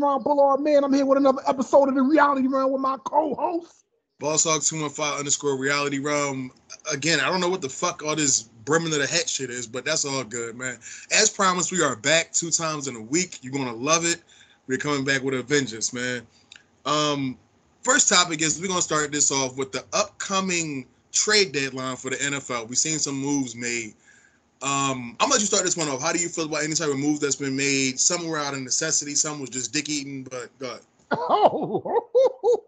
Ron Bullard, man. I'm here with another episode of the Reality Realm with my co-host. Boss Hog 215 underscore reality realm. Again, I don't know what the fuck all this brimming of the hat shit is, but that's all good, man. As promised, we are back two times in a week. You're gonna love it. We're coming back with a vengeance, man. Um, first topic is we're gonna start this off with the upcoming trade deadline for the NFL. We've seen some moves made. Um, I'm gonna let you start this one off. How do you feel about any type of move that's been made? Some were out of necessity, some was just dick eating, but go ahead. Oh,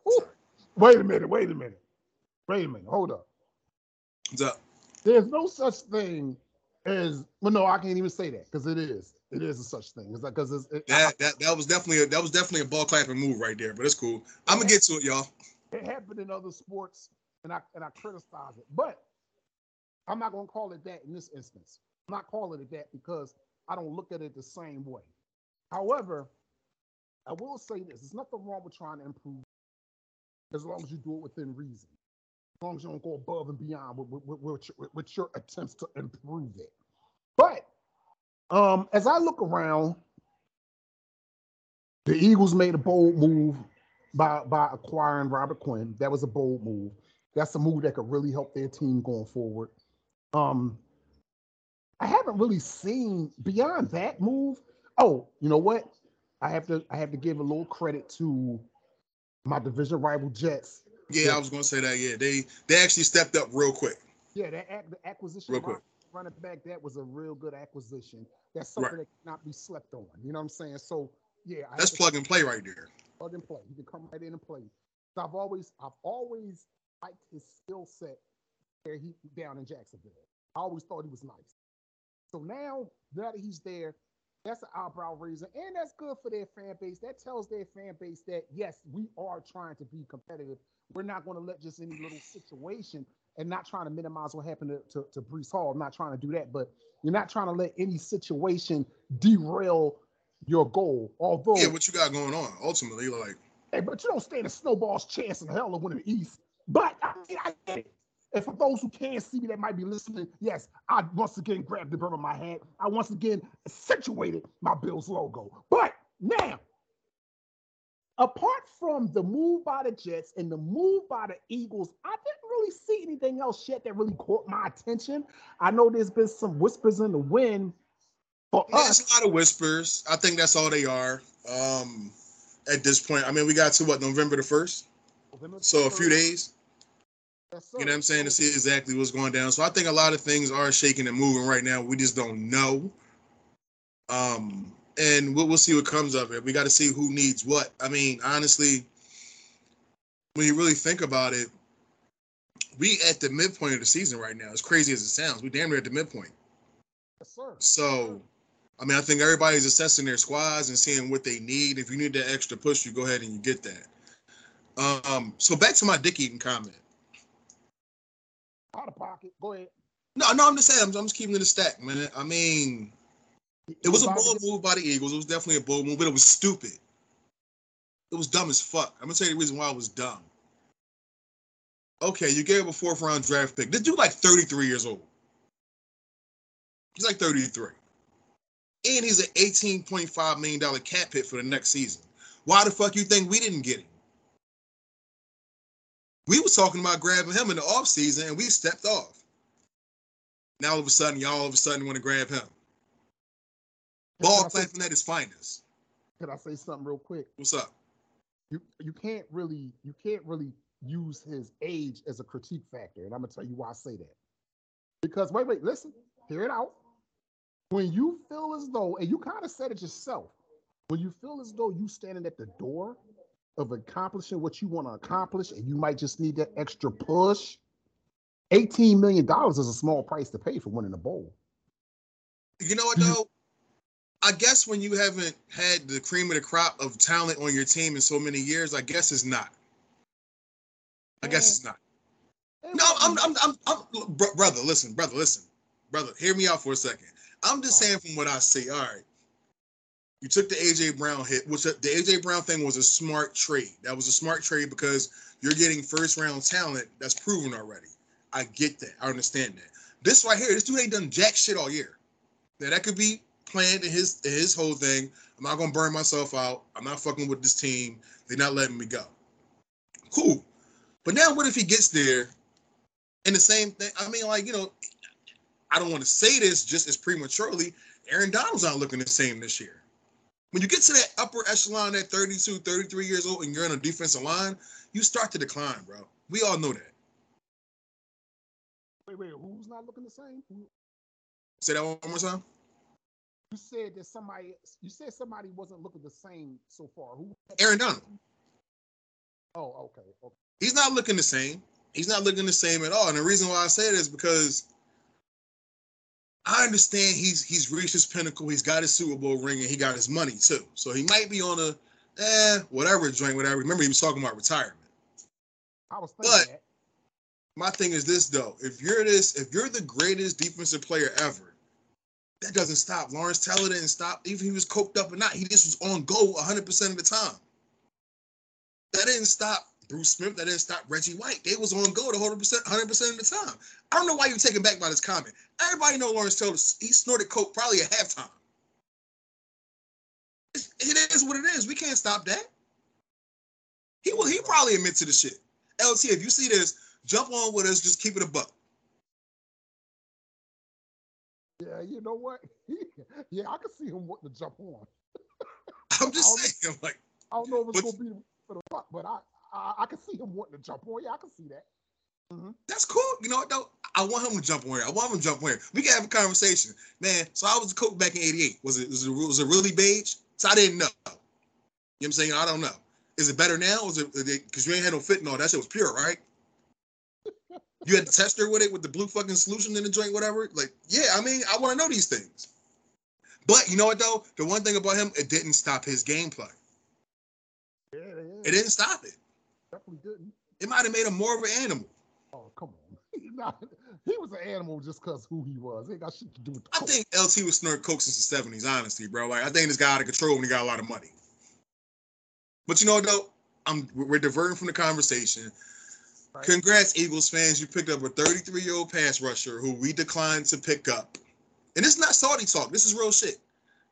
wait a minute, wait a minute, wait a minute, hold up. What's up? There's no such thing as well. No, I can't even say that because it is. It is a such thing. It's like because it's it, That that that was definitely a, that was definitely a ball clapping move right there, but it's cool. I'm gonna get to it, y'all. it happened in other sports, and I and I criticize it, but I'm not gonna call it that in this instance. I'm not calling it that because I don't look at it the same way. However, I will say this: there's nothing wrong with trying to improve, as long as you do it within reason. As long as you don't go above and beyond with, with, with, with your, with your attempts to improve it. But um, as I look around, the Eagles made a bold move by by acquiring Robert Quinn. That was a bold move. That's a move that could really help their team going forward. Um, I haven't really seen beyond that move. Oh, you know what? I have to I have to give a little credit to my division rival Jets. Yeah, I was gonna say that. Yeah, they they actually stepped up real quick. Yeah, that the acquisition Real quick. running back that was a real good acquisition. That's something Right. that cannot be slept on. You know what I'm saying? So yeah, I That's plug and play right there. plug and play. He can come right in and play. So I've always, I've always liked his skill set there. He down in Jacksonville. I always thought he was nice. So now that he's there, that's an eyebrow raiser, and that's good for their fan base. That tells their fan base that yes, we are trying to be competitive. We're not going to let just any little situation and not trying to minimize what happened to, to, to Breece Hall. I'm not trying to do that, but you're not trying to let any situation derail your goal. Although Yeah, what you got going on? Ultimately, like Hey, but you don't stand a snowball's chance in hell of winning the East. But I, mean, I get it. And for those who can't see me that might be listening, yes, I once again grabbed the brim of my hat. I once again accentuated my Bills logo. But now, apart from the move by the Jets and the move by the Eagles, I didn't really see anything else yet that really caught my attention. I know there's been some whispers in the wind for yeah, us. it's a lot of whispers. I think that's all they are. Um, at this point, I mean, we got to what November the first, so a few days. Yes, You know what I'm saying to see exactly what's going down. So I think a lot of things are shaking and moving right now. We just don't know. Um, and we'll, we'll see what comes of it. We got to see who needs what. I mean, honestly, when you really think about it, we at the midpoint of the season right now. As crazy as it sounds, we damn near at the midpoint. Yes, sir. So, I mean, I think everybody's assessing their squads and seeing what they need. If you need that extra push, you go ahead and you get that. Um, so back to my dick eating comment. Out of pocket. Go ahead. No, no, I'm just saying. I'm, I'm just keeping it a stack, man. I mean, it was a bold move by the Eagles. It was definitely a bold move, but it was stupid. It was dumb as fuck. I'm gonna tell you the reason why it was dumb. Okay, you gave him a fourth round draft pick. This dude like 33 years old. He's like 33. And he's an 18.5 million dollar cap hit for the next season. Why the fuck you think we didn't get him? We was talking about grabbing him in the offseason and we stepped off. Now all of a sudden, y'all all of a sudden want to grab him. Ball Can I say- clapping at his finest. Can I say something real quick? What's up? You you can't really you can't really use his age as a critique factor, and I'm gonna tell you why I say that. Because wait, wait, listen, hear it out. When you feel as though, and you kind of said it yourself, when you feel as though you standing at the door of accomplishing what you want to accomplish, and you might just need that extra push. $18 million is a small price to pay for winning a bowl. You know what mm-hmm. though? I guess when you haven't had the cream of the crop of talent on your team in so many years, I guess it's not. I guess it's mm. not. No, I'm, I'm, I'm, I'm, bro- brother. Listen, brother. Listen, brother. Hear me out for a second. I'm just saying from what I see. All right, you took the AJ Brown hit, which uh, the AJ Brown thing was a smart trade. That was a smart trade because you're getting first round talent that's proven already. I get that. I understand that. This right here, this dude ain't done jack shit all year. Now that could be planned in his in his whole thing, I'm not gonna burn myself out. I'm not fucking with this team. They're not letting me go. Cool. But now what if he gets there and the same thing? I mean, like, you know, I don't want to say this just as prematurely. Aaron Donald's not looking the same this year. When you get to that upper echelon at 32, 33 years old and you're in a defensive line, you start to decline, bro. We all know that. Wait, wait, who's not looking the same? Who, Say that one more time. you said that somebody. You said somebody wasn't looking the same so far. Who? Aaron Donald. Oh, okay, okay. He's not looking the same. He's not looking the same at all. And the reason why I say it is because I understand he's he's reached his pinnacle. He's got his Super Bowl ring and he got his money too. So he might be on a eh, whatever joint, whatever. Remember, he was talking about retirement. I was thinking But- that. My thing is this though: if you're this, if you're the greatest defensive player ever, that doesn't stop. Lawrence Taylor didn't stop, even if he was coked up or not. He just was on go 100 percent of the time. That didn't stop Bruce Smith. That didn't stop Reggie White. They was on go the 100 percent, 100 percent of the time. I don't know why you're taken back by this comment. Everybody know Lawrence Taylor. He snorted coke probably at halftime. It it is what it is. We can't stop that. He will. He probably admit to the shit. LT, if you see this, jump on with us. Just keep it a buck. Yeah, you know what? yeah, I can see him wanting to jump on. I'm just saying, like, I don't know if it's But- gonna be for the fuck, but I, I I can see him wanting to jump on. Yeah, I can see that. Mm-hmm. that's cool. You know what though? I want him to jump on here. I want him to jump on here. We can have a conversation, man. So I was a coach back in '88. Was it was it, was it really beige? So I didn't know. You know what I'm saying? I don't know. Is it better now? Was it because you ain't had no fentanyl? That shit was pure, right? You had the tester with it with the blue fucking solution in the joint, whatever. Like, yeah, I mean, I want to know these things. But you know what though? The one thing about him, it didn't stop his gameplay. Yeah, yeah, It didn't stop it. Definitely didn't. It might have made him more of an animal. Oh, come on. He not- he was an animal just because who he was. Ain't got shit to do with the I think LT was snorting coke since the 70s, honestly, bro. Like, I think this guy out of control when he got a lot of money. But you know what, though? I'm we're diverting from the conversation. Right. Congrats, Eagles fans. You picked up a 33 year old pass rusher who we declined to pick up. And this is not salty talk. This is real shit.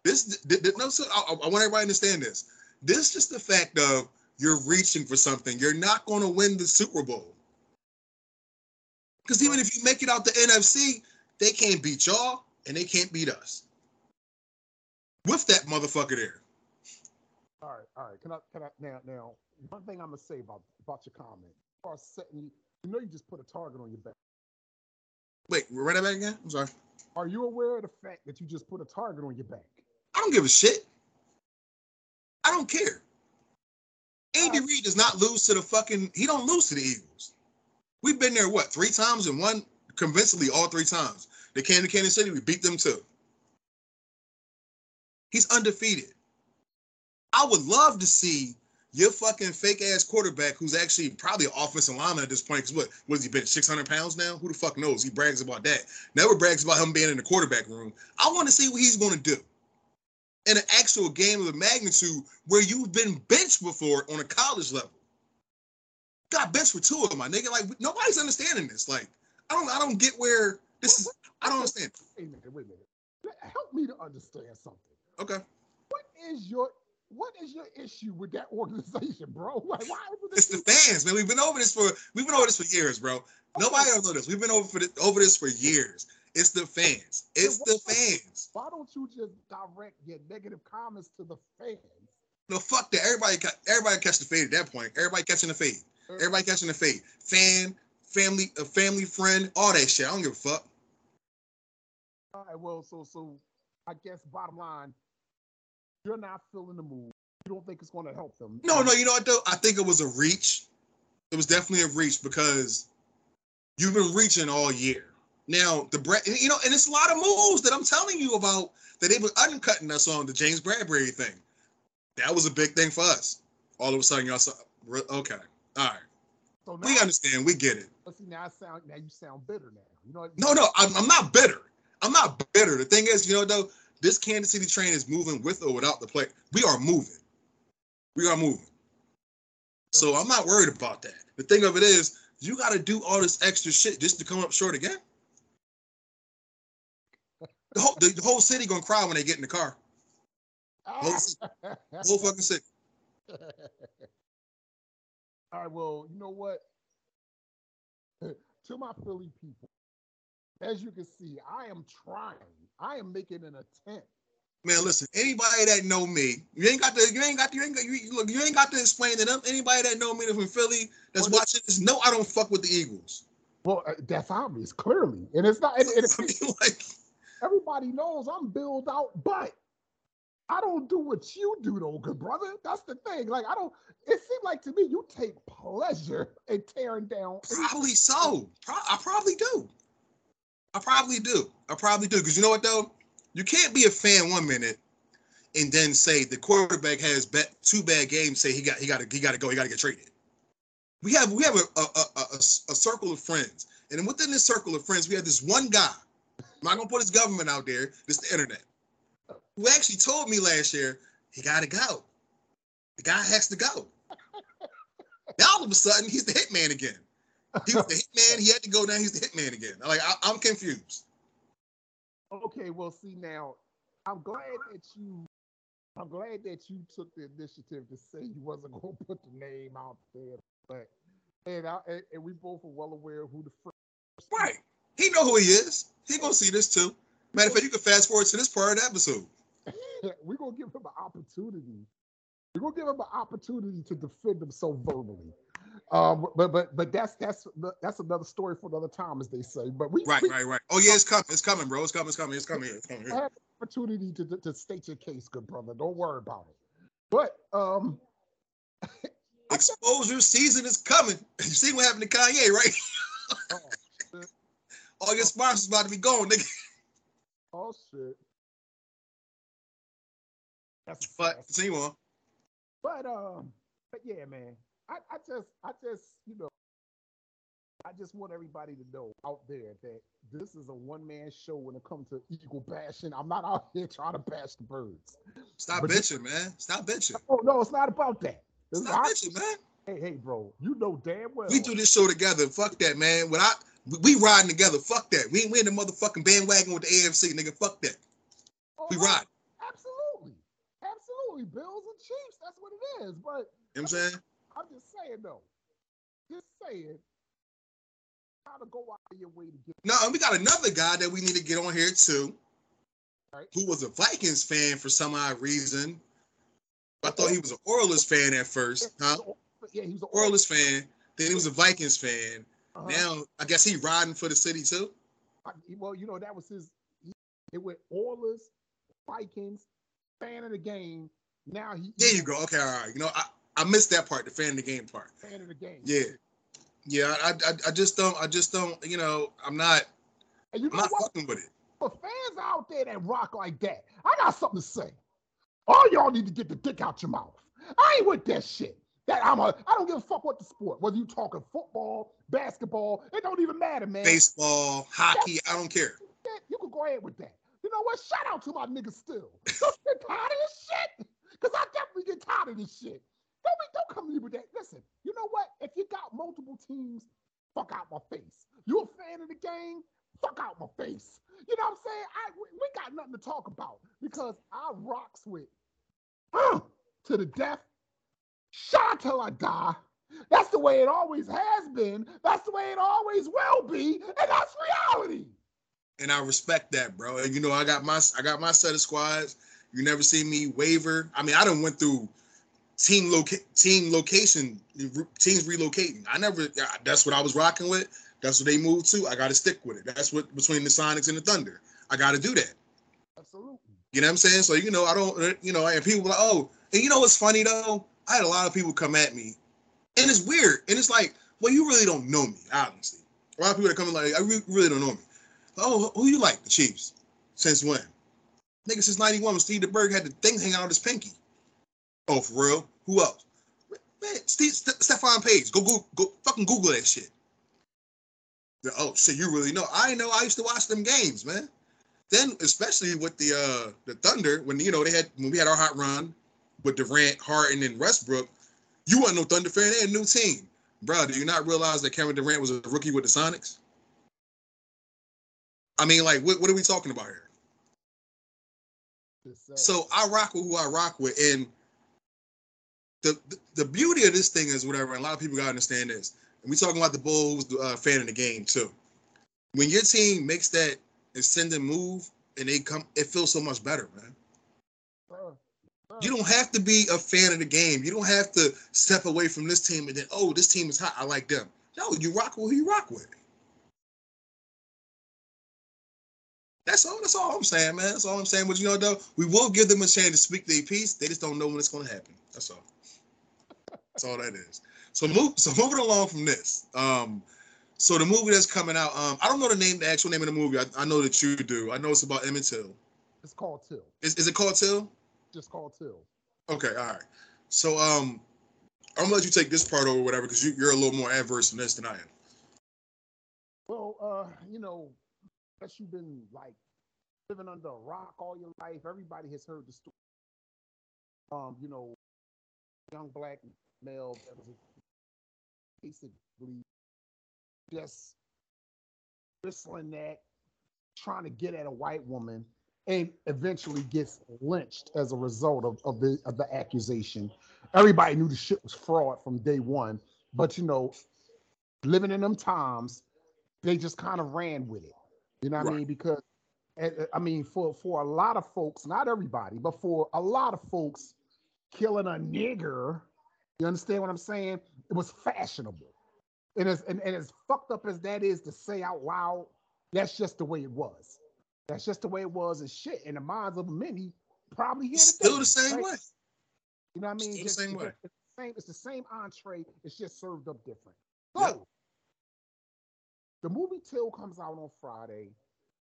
This, th- th- no, so I, I want everybody to understand this. This is just the fact of you're reaching for something. You're not going to win the Super Bowl. Because even if you make it out the NFC, they can't beat y'all and they can't beat us. With that motherfucker there. All right, all right. Can I can I now now one thing I'm gonna say about about your comment. As far as setting you, you know you just put a target on your back. Wait, run that back again? I'm sorry. Are you aware of the fact that you just put a target on your back? I don't give a shit. I don't care. Andy Reid does not lose to the fucking. He don't lose to the Eagles. We've been there what three times and one convincingly all three times. They came to Kansas City. We beat them too. He's undefeated. I would love to see your fucking fake ass quarterback, who's actually probably an offensive lineman at this point. Because what has he been? Six hundred pounds now? Who the fuck knows? He brags about that. Never brags about him being in the quarterback room. I want to see what he's going to do in an actual game of the magnitude where you've been benched before on a college level. Got benched for two of them, my nigga. Like nobody's understanding this. Like I don't, I don't get where this is. I don't understand. Wait a minute, wait a minute. Help me to understand something. Okay, What is your what is your issue with that organization, bro? Like why it's the fans, man. We've been over this for we've been over this for years, bro. Nobody else know this. We've been over for this, over this for years. It's the fans. It's the fans. Why don't you just direct your negative comments to the fans? No, fuck that. Everybody, everybody catch the fade at that point. Everybody catching the fade. Uh-huh. Everybody catching the fade. Fan, family, a family friend, all that shit. I don't give a fuck. All right, well, so so I guess bottom line, you're not feeling the move. You don't think it's going to help them? No, no, you know what though? I think it was a reach. It was definitely a reach because you've been reaching all year. Now the Brad, you know, and it's a lot of moves that I'm telling you about that they've been undercutting us on the James Bradberry thing. That was a big thing for us. All of a sudden, y'all saw. Okay, all right, So now, we understand, we get it. but see, now I sound now you sound bitter now. You know? No, no, I'm, I'm not bitter. I'm not bitter. The thing is, you know, though, this Kansas City train is moving with or without the play. We are moving. We are moving. So I'm not worried about that. The thing of it is, you got to do all this extra shit just to come up short again. The whole, the, whole city gonna cry when they get in the car. Whole, whole fucking sick. All right, well, you know what? to my Philly people, as you can see, I am trying. I am making an attempt. Man, listen. Anybody that know me, you ain't got to. You ain't got to. You ain't got. You, look, you ain't got to explain to them. Anybody that know me from Philly that's well, watching this, no, I don't fuck with the Eagles. Well, uh, that's obvious, clearly, and it's not. And, and I mean, like everybody knows I'm built out, but I don't do what you do, though, good brother. That's the thing. Like I don't. It seems like to me you take pleasure in tearing down. Probably so. Pro- I probably do. I probably do. I probably do. Because you know what though, you can't be a fan one minute and then say the quarterback has bet two bad games. Say he got he got to he got to go. He got to get traded. We have we have a a, a, a, a circle of friends, and within this circle of friends, we have this one guy. I'm not gonna put his government out there. This the internet. Who actually told me last year he got to go. The guy has to go. now all of a sudden he's the hitman again. He was the hitman. He had to go now. He's the hitman again. Like I, I'm confused. Okay, well, see now, I'm glad that you, I'm glad that you took the initiative to say you wasn't going to put the name out there, but and I, and, we both are well aware of who the first. Right, he know who he is. He gonna see this too. Matter of fact, you can fast forward to this part of the episode. We're gonna give him an opportunity. We're gonna give him an opportunity to defend himself verbally. Um, but but but that's that's that's another story for another time, as they say. But we right we, right right. Oh yeah, it's coming, it's coming, bro. It's coming, it's coming, it's coming. It's coming. Here. Have opportunity to, to, to state your case, good brother. Don't worry about it. But um, exposure season is coming. You see what happened to Kanye, right? Oh, All your sponsors about to be gone, nigga. Oh shit. That's but continue on. But um, but yeah, man. I, I just I just you know I just want everybody to know out there that this is a one man show when it comes to eagle bashing. I'm not out here trying to bash the birds. Stop but bitching, man. Stop bitching. Oh no, it's not about that. It's Stop bitching, man. Hey, hey, bro. You know damn well. We do this show together. Fuck that, man. When I we riding together. Fuck that. We ain't we in the motherfucking bandwagon with the AFC, nigga. Fuck that. Oh, we ride. Absolutely. Absolutely. Bills and Chiefs. That's what it is. But you know what I'm saying? I'm just saying though. Just saying. How to go out of your way to get No, and we got another guy that we need to get on here too. Right. Who was a Vikings fan for some odd reason. I thought he oh. was an Oilers fan at first, huh? Yeah, he was an Oilers fan. Then he was a Vikings fan. Uh-huh. Now, I guess he riding for the city too. Well, you know that was his. It went Oilers, Vikings, fan of the game. Now he. There you go. Okay, all right. You know, I, I missed that part, the fan of the game part. Fan of the game. Yeah, yeah. I I, I just don't. I just don't. You know, I'm not. And you I'm not what? fucking with it. For fans out there that rock like that, I got something to say. All y'all need to get the dick out your mouth. I ain't with that shit. That I'm a. I don't give a fuck what the sport. Whether you talking football, basketball, it don't even matter, man. Baseball, hockey, That's, I don't care. You can go ahead with that. You know what? Shout out to my niggas still. Don't get tired of this shit. Cause I definitely get tired of this shit. Don't be, don't come to me with that. Listen, you know what? If you got multiple teams, fuck out my face. You a fan of the game? Fuck out my face. You know what I'm saying? I we got nothing to talk about because I rocks with uh, to the death. Shot till I die. That's the way it always has been. That's the way it always will be, and that's reality. And I respect that, bro. And you know, I got my I got my set of squads. You never see me waver. I mean, I don't went through team loca- team location teams relocating. I never. That's what I was rocking with. That's what they moved to. I got to stick with it. That's what between the Sonics and the Thunder. I got to do that. Absolutely. You know what I'm saying? So you know, I don't. You know, and people like, oh, and you know what's funny though? I had a lot of people come at me, and it's weird. And it's like, well, you really don't know me, obviously. A lot of people come in like, I really don't know me. Oh, who you like? The Chiefs. Since when? Nigga, since 91 when Steve DeBerg had the thing hanging out his pinky. Oh, for real? Who else? Man, Steve, St- Stephone Paige. Go, go, go, fucking Google that shit. Oh shit, you really know? I know. I used to watch them games, man. Then, especially with the uh the Thunder, when you know they had when we had our hot run with Durant, Harden, and Westbrook, you weren't no Thunder fan. They had a new team, bro. Do you not realize that Kevin Durant was a rookie with the Sonics? I mean, like, what, what are we talking about here? So I rock with who I rock with, and the, the the beauty of this thing is whatever. And a lot of people gotta understand this. And we talking about the Bulls uh, fan of the game too. When your team makes that ascending move and they come, it feels so much better, man. You don't have to be a fan of the game. You don't have to step away from this team and then, oh, this team is hot. I like them. No, you rock with who you rock with. That's all. That's all I'm saying, man. That's all I'm saying. But you know, though, we will give them a chance to speak their piece. They just don't know when it's going to happen. That's all. That's all that is. So move. So moving along from this. Um, so the movie that's coming out. Um, I don't know the name, the actual name of the movie. I, I know that you do. I know it's about Emmett Till. It's called Till. Is, is it called Till? Just called Till. Okay. All right. So um, I'm gonna let you take this part over, whatever, because you, you're a little more adverse in this than I am. Well, uh, you know, unless you've been like living under a rock all your life, everybody has heard the story. Um, you know, young black male that was basically just whistling that, trying to get at a white woman, and eventually gets lynched as a result of, of the of the accusation. Everybody knew the shit was fraud from day one, but you know, living in them times, they just kind of ran with it. You know what right. I mean? Because eh, eh, I mean, for for a lot of folks, not everybody, but for a lot of folks, killing a nigger, you understand what I'm saying? It was fashionable. And as and, and as fucked up as that is to say out loud, that's just the way it was. That's just the way it was and shit. In the minds of many, probably here Still the same right? way. You know what I mean? Still just, the same way. It's the same, it's the same entree, it's just served up different. So yep. the movie Till comes out on Friday.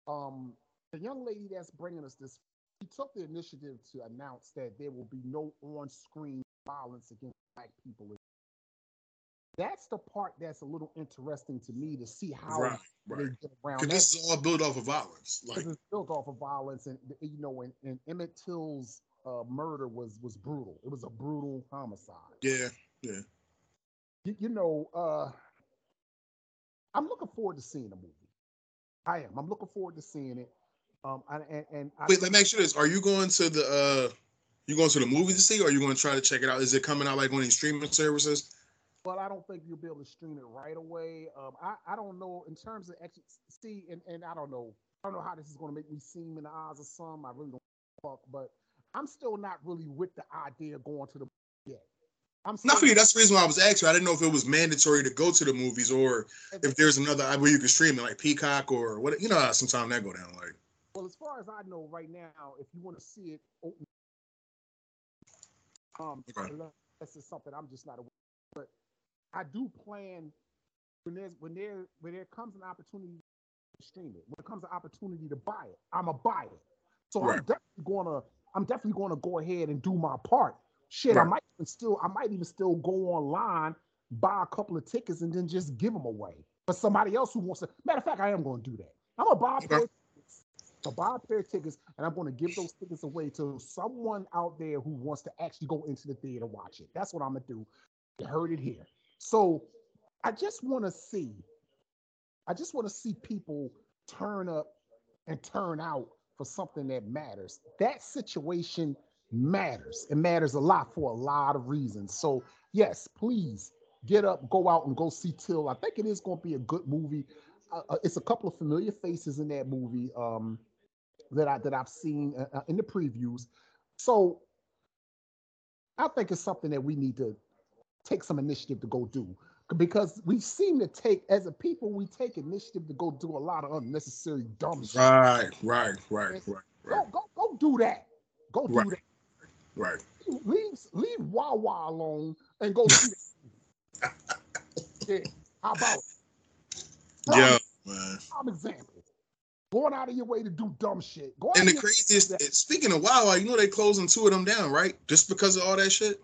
Um, the young lady that's bringing us this, she took the initiative to announce that there will be no on-screen violence against black people that's the part that's a little interesting to me to see how right, right. they get around. Because this is all built off of violence. Like it's built off of violence, and you know, and, and Emmett Till's uh, murder was was brutal. It was a brutal homicide. Yeah, yeah. You, you know, uh, I'm looking forward to seeing the movie. I am. I'm looking forward to seeing it. Um, and, and I, wait, let me ask you this: Are you going to the uh, you going to the movie to see, or are you going to try to check it out? Is it coming out like on these streaming services? But I don't think you'll be able to stream it right away. Um, I, I don't know in terms of actually see, and, and I don't know, I don't know how this is going to make me seem in the eyes of some. I really don't fuck, but I'm still not really with the idea of going to the yet. I'm not for you. That's the reason why I was asking. I didn't know if it was mandatory to go to the movies or if there's another where you can stream it, like Peacock or what. You know, how sometimes that go down. Like, well, as far as I know, right now, if you want to see it, um, okay. unless it's something I'm just not aware. But I do plan when there's when there when there comes an opportunity to stream it, when it comes an opportunity to buy it, I'ma buy it. So right. I'm definitely gonna I'm definitely gonna go ahead and do my part. Shit, right. I might even still I might even still go online, buy a couple of tickets, and then just give them away for somebody else who wants to. Matter of fact, I am gonna do that. I'm gonna buy a pair of tickets. buy a pair of tickets, and I'm gonna give those tickets away to someone out there who wants to actually go into the theater watch it. That's what I'm gonna do. You heard it here. So I just want to see, I just want to see people turn up and turn out for something that matters. That situation matters. It matters a lot for a lot of reasons. So, yes, please get up, go out and go see Till. I think it is going to be a good movie. Uh, uh it's a couple of familiar faces in that movie um, that I that I've seen uh, uh, in the previews. So, I think it's something that we need to take some initiative to go do because we seem to take as a people we take initiative to go do a lot of unnecessary dumb shit. Right, right, right, right, right. Go, go, go do that. Go do right. that. Right. Leave, leave Wawa alone and go see that. yeah. How about it? Yeah, man. Prime example. Going out of your way to do dumb shit. Go and the craziest, speaking of Wawa, you know they closing two of them down, right? Just because of all that shit.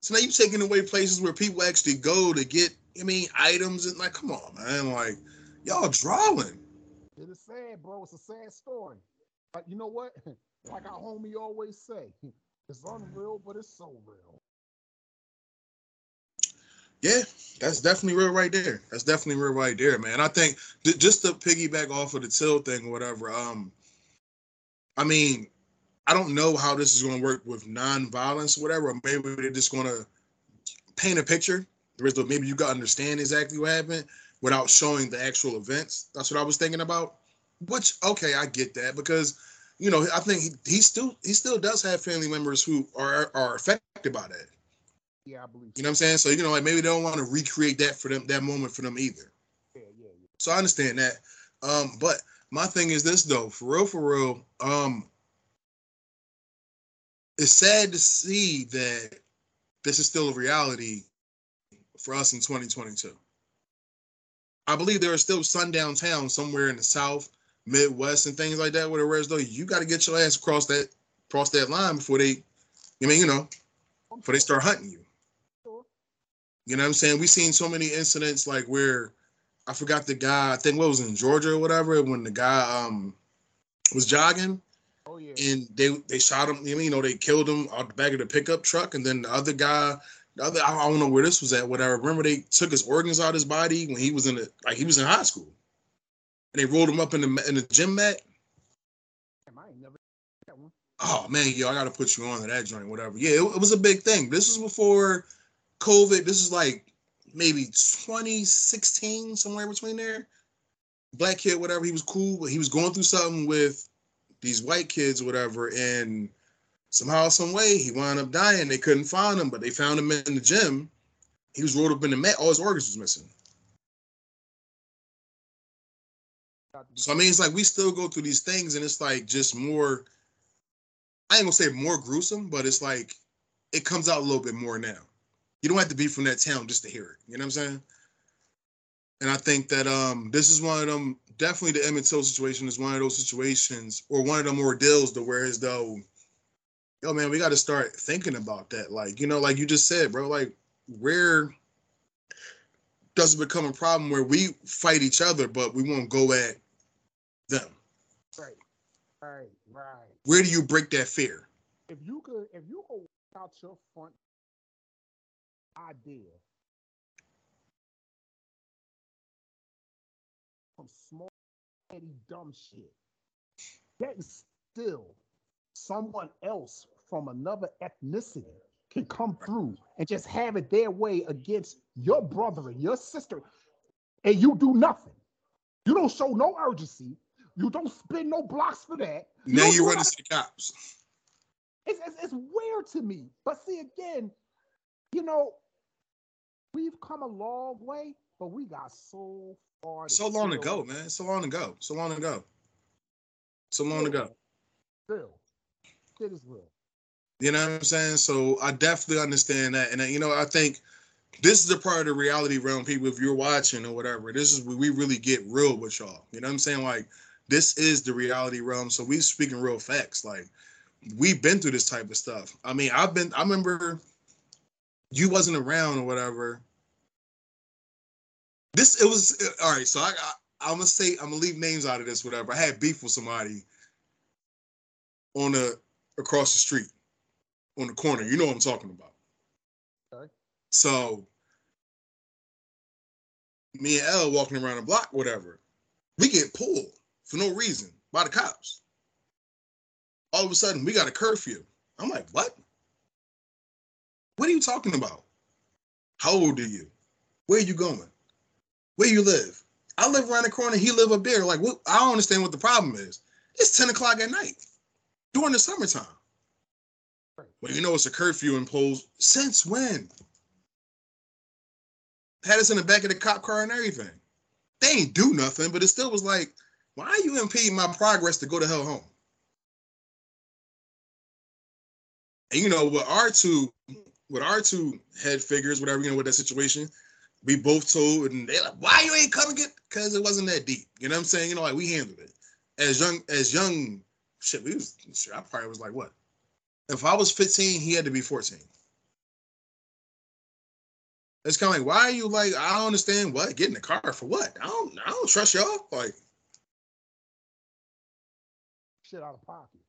So now you're taking away places where people actually go to get, I mean, items and like, come on, man, like y'all drawing. It is sad, bro. It's a sad story. But you know what? Like our homie always say, it's unreal, but it's so real. Yeah, that's definitely real right there. That's definitely real right there, man. I think th- just to piggyback off of the till thing or whatever. Um, I mean, I don't know how this is going to work with non-violence or whatever. Maybe they're just going to paint a picture. Maybe you got to understand exactly what happened without showing the actual events. That's what I was thinking about. Which okay, I get that because you know I think he, he still he still does have family members who are are affected by that. Yeah, I believe. You know what I'm saying? So you know, like maybe they don't want to recreate that for them that moment for them either. Yeah, yeah, yeah. So I understand that. Um, but my thing is this though, for real, for real. Um, it's sad to see that this is still a reality for us in 2022. I believe there are still sundown towns somewhere in the South, Midwest, and things like that. Where as though you got to get your ass across that across that line before they, I mean, you know, before they start hunting you. You know what I'm saying? We've seen so many incidents like where I forgot the guy. I think what was in Georgia or whatever when the guy um was jogging. Oh yeah. And they they shot him. You know, they killed him out the back of the pickup truck, and then the other guy the other, I don't know where this was at. Whatever. Remember they took his organs out of his body when he was in the like he was in high school, and they rolled him up in the in the gym mat. Damn, I ain't never that one. Oh man, yo, I gotta put you on to that joint. Whatever. Yeah, it, it was a big thing. This was before COVID. This is like maybe 2016, somewhere between there. Black kid, whatever. He was cool, but he was going through something with these white kids, whatever, and somehow, some way, he wound up dying. They couldn't find him, but they found him in the gym. He was rolled up in the mat. All his organs was missing. So I mean, it's like we still go through these things, and it's like just more. I ain't gonna say more gruesome, but it's like it comes out a little bit more now. You don't have to be from that town just to hear it. You know what I'm saying? And I think that um this is one of them. Definitely, the Emmett Till situation is one of those situations, or one of them ordeals, to where as though yo man we got to start thinking about that. Like you know like you just said bro like where does it become a problem where we fight each other but we won't go at them? Right, right, right. where do you break that fear? If you could, if you could work out your front idea dumb shit, that is still someone else from another ethnicity can come through and just have it their way against your brother and your sister, and you do nothing. You don't show no urgency. You don't spend no blocks for that. now you do run nothing. into the cops It's, it's, it's weird to me. But see, again, you know, we've come a long way, but we got so To so long still- ago man so long ago so long ago so long ago Still, it is real. You know what I'm saying? So I definitely understand that, and uh, you know I think this is a part of the reality realm. People, if you're watching or whatever, this is where we really get real with y'all. You know what I'm saying? Like this is the reality realm. So we speaking real facts. Like we've been through this type of stuff. I mean, I've been. I remember you wasn't around or whatever. This it was all right. So I, I I'm gonna say I'm gonna leave names out of this. Whatever. I had beef with somebody on the across the street on the corner. You know what I'm talking about. Okay. So me and L walking around the block, whatever, we get pulled for no reason by the cops. All of a sudden, we got a curfew. I'm like, what? What are you talking about? How old are you? Where are you going? Where you live? I live around the corner. He live up there. Like, what? I don't understand what the problem is. It's 10 o'clock at night during the summertime. Well, you know it's a curfew imposed. Since when? Had us in the back of the cop car and everything. They ain't do nothing, but it still was like, why are you impeding my progress to go to hell home? And you know, with our two, with our two head figures, whatever, you know, with that situation, we both told, and they like, why you ain't coming get? Because it wasn't that deep. You know what I'm saying? You know, like we handled it. As young, as young, shit, we was, shit, I probably was like, what? If I was 15, he had to be 14. It's kind of like, why are you like? I don't understand what. Get in the car for what? I don't. I don't trust y'all. Like, Shit out of pocket.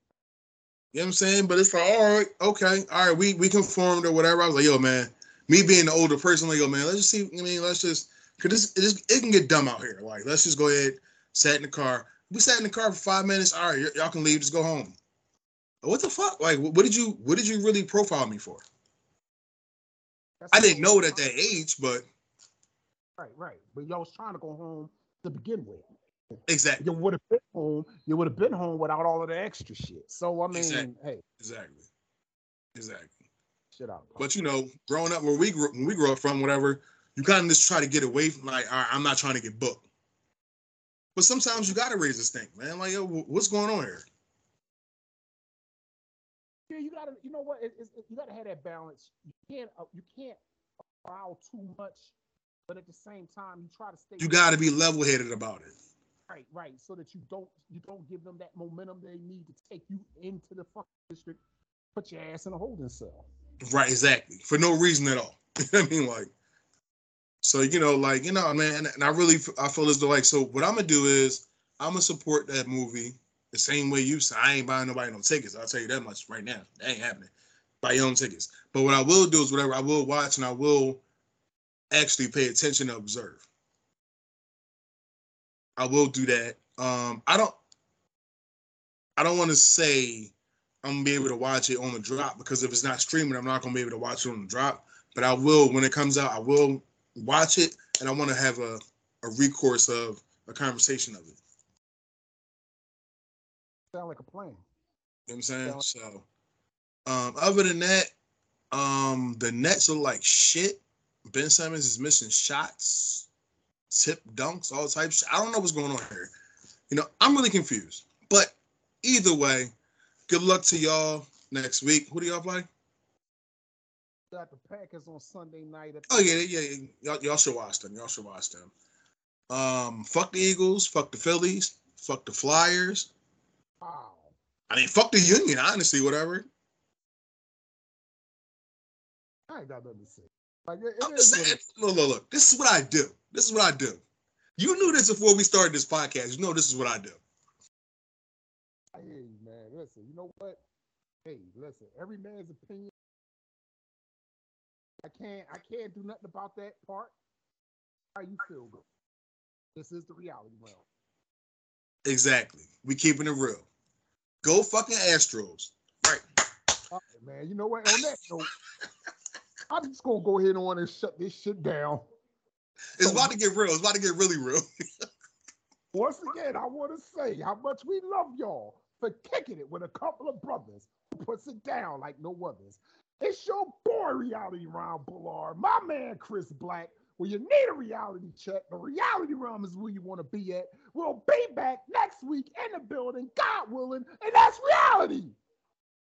you know what I'm saying? But it's like, all right, okay, all right, we we conformed or whatever. I was like, yo, man, me being the older person, like, yo, man, let's just see. I mean, let's just, cause this, it, can get dumb out here. Like, let's just go ahead, sat in the car. We sat in the car for five minutes. All right, y'all can leave. Just go home. What the fuck? Like, what did you what did you really profile me for? That's I didn't know it at that age, but Right, right. But y'all was trying to go home to begin with. exactly, You would have been home. You would have been home without all of the extra shit. So I mean, Exactly. hey, exactly, exactly. Shit out. But you know, growing up where we grew, when we grew up from, whatever, you kind of just try to get away from like, all right, I'm not trying to get booked. But sometimes you gotta raise a stink, man. Like, yo, what's going on here? yeah, you gotta. You know what? It, it, you gotta have that balance. You can't. Uh, you can't allow too much, but at the same time, you try to stay. You gotta be level headed about it. right, right, so that you don't you don't give them that momentum they need to take you into the fucking district, put your ass in a holding cell. Right, exactly. For no reason at all. I mean? Like, so you know, like, you know, man, and I really I feel as though like so what I'm gonna do is I'm gonna support that movie the same way you said. I ain't buying nobody no tickets. I'll tell you that much right now. That ain't happening. Buy your own tickets. But what I will do is whatever I will watch and I will actually pay attention and observe. I will do that. Um, I don't I don't want to say I'm gonna be able to watch it on the drop because if it's not streaming, I'm not gonna be able to watch it on the drop. But I will when it comes out, I will watch it and I want to have a, a recourse of a conversation of it. Sound like a plan. You know what I'm saying? Yeah. So um other than that, um the Nets are like shit. Ben Simmons is missing shots, tip dunks, all types. I don't know what's going on here. You know, I'm really confused. But either way, good luck to y'all next week. Who do y'all play? Got the Packers on Sunday night. Oh yeah, yeah, yeah. Y'all, y'all should watch them. Y'all should watch them. Um, fuck the Eagles, fuck the Phillies, fuck the Flyers. Wow. I mean, fuck the Union. Honestly, whatever. I ain't got nothing to say. Like it, I'm is just saying. Look, look, look. This is what I do. This is what I do. You knew this before we started this podcast. You know this is what I do. I hear you. Listen, you know what? Hey, listen. Every man's opinion. I can't. I can't do nothing about that part. How you feel? Good. This is the reality realm. Exactly. We keeping it real. Go fucking Astros. Right. Right, man. You know what? On that note, I'm just gonna go ahead on and shut this shit down. It's about to get real. It's about to get really real. Once again, I want to say how much we love y'all for kicking it with a couple of brothers who puts it down like no others. It's your boy, Reality Ron Bullard, my man Chris Black. When you need a reality check, the reality realm is where you want to be at. We'll be back next week in the building, God willing, and that's reality.